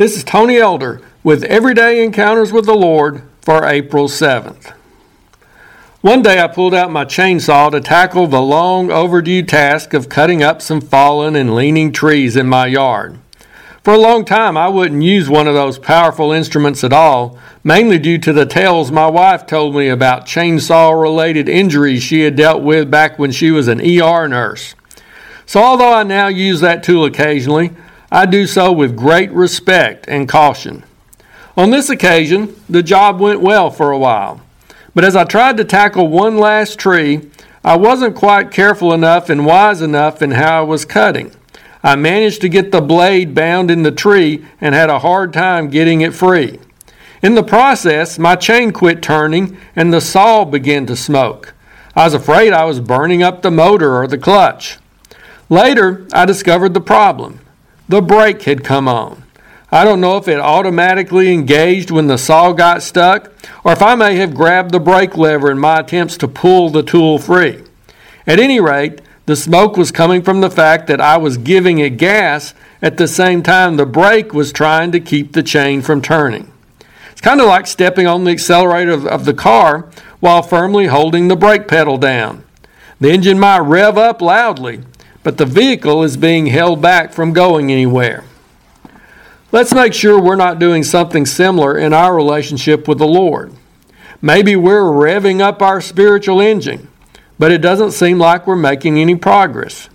This is Tony Elder with Everyday Encounters with the Lord for April 7th. One day I pulled out my chainsaw to tackle the long overdue task of cutting up some fallen and leaning trees in my yard. For a long time, I wouldn't use one of those powerful instruments at all, mainly due to the tales my wife told me about chainsaw related injuries she had dealt with back when she was an ER nurse. So, although I now use that tool occasionally, I do so with great respect and caution. On this occasion, the job went well for a while, but as I tried to tackle one last tree, I wasn't quite careful enough and wise enough in how I was cutting. I managed to get the blade bound in the tree and had a hard time getting it free. In the process, my chain quit turning and the saw began to smoke. I was afraid I was burning up the motor or the clutch. Later, I discovered the problem. The brake had come on. I don't know if it automatically engaged when the saw got stuck, or if I may have grabbed the brake lever in my attempts to pull the tool free. At any rate, the smoke was coming from the fact that I was giving it gas at the same time the brake was trying to keep the chain from turning. It's kind of like stepping on the accelerator of, of the car while firmly holding the brake pedal down. The engine might rev up loudly, but the vehicle is being held back from going anywhere. Let's make sure we're not doing something similar in our relationship with the Lord. Maybe we're revving up our spiritual engine, but it doesn't seem like we're making any progress.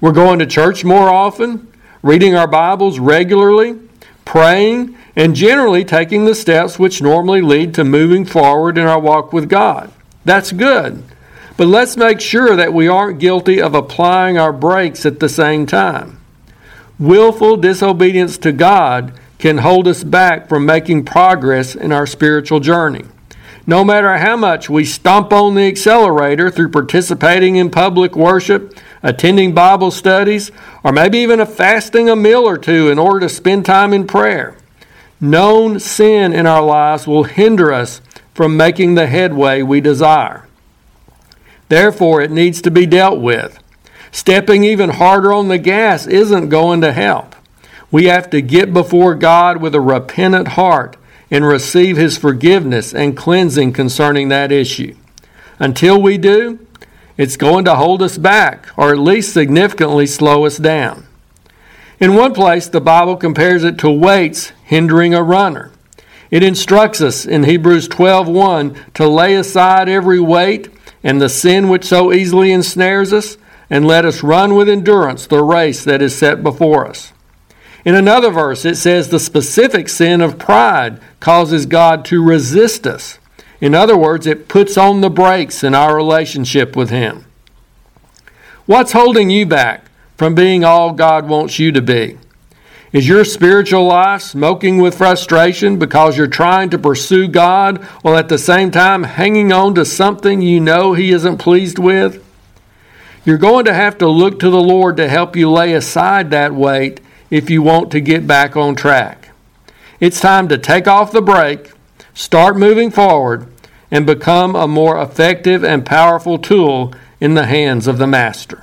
We're going to church more often, reading our Bibles regularly, praying, and generally taking the steps which normally lead to moving forward in our walk with God. That's good. But let's make sure that we aren't guilty of applying our brakes at the same time. Willful disobedience to God can hold us back from making progress in our spiritual journey. No matter how much we stomp on the accelerator through participating in public worship, attending Bible studies, or maybe even a fasting a meal or two in order to spend time in prayer, known sin in our lives will hinder us from making the headway we desire. Therefore, it needs to be dealt with. Stepping even harder on the gas isn't going to help. We have to get before God with a repentant heart and receive His forgiveness and cleansing concerning that issue. Until we do, it's going to hold us back or at least significantly slow us down. In one place, the Bible compares it to weights hindering a runner. It instructs us in Hebrews 12:1 to lay aside every weight and the sin which so easily ensnares us, and let us run with endurance the race that is set before us. In another verse, it says the specific sin of pride causes God to resist us. In other words, it puts on the brakes in our relationship with Him. What's holding you back from being all God wants you to be? Is your spiritual life smoking with frustration because you're trying to pursue God while at the same time hanging on to something you know He isn't pleased with? You're going to have to look to the Lord to help you lay aside that weight if you want to get back on track. It's time to take off the brake, start moving forward, and become a more effective and powerful tool in the hands of the Master.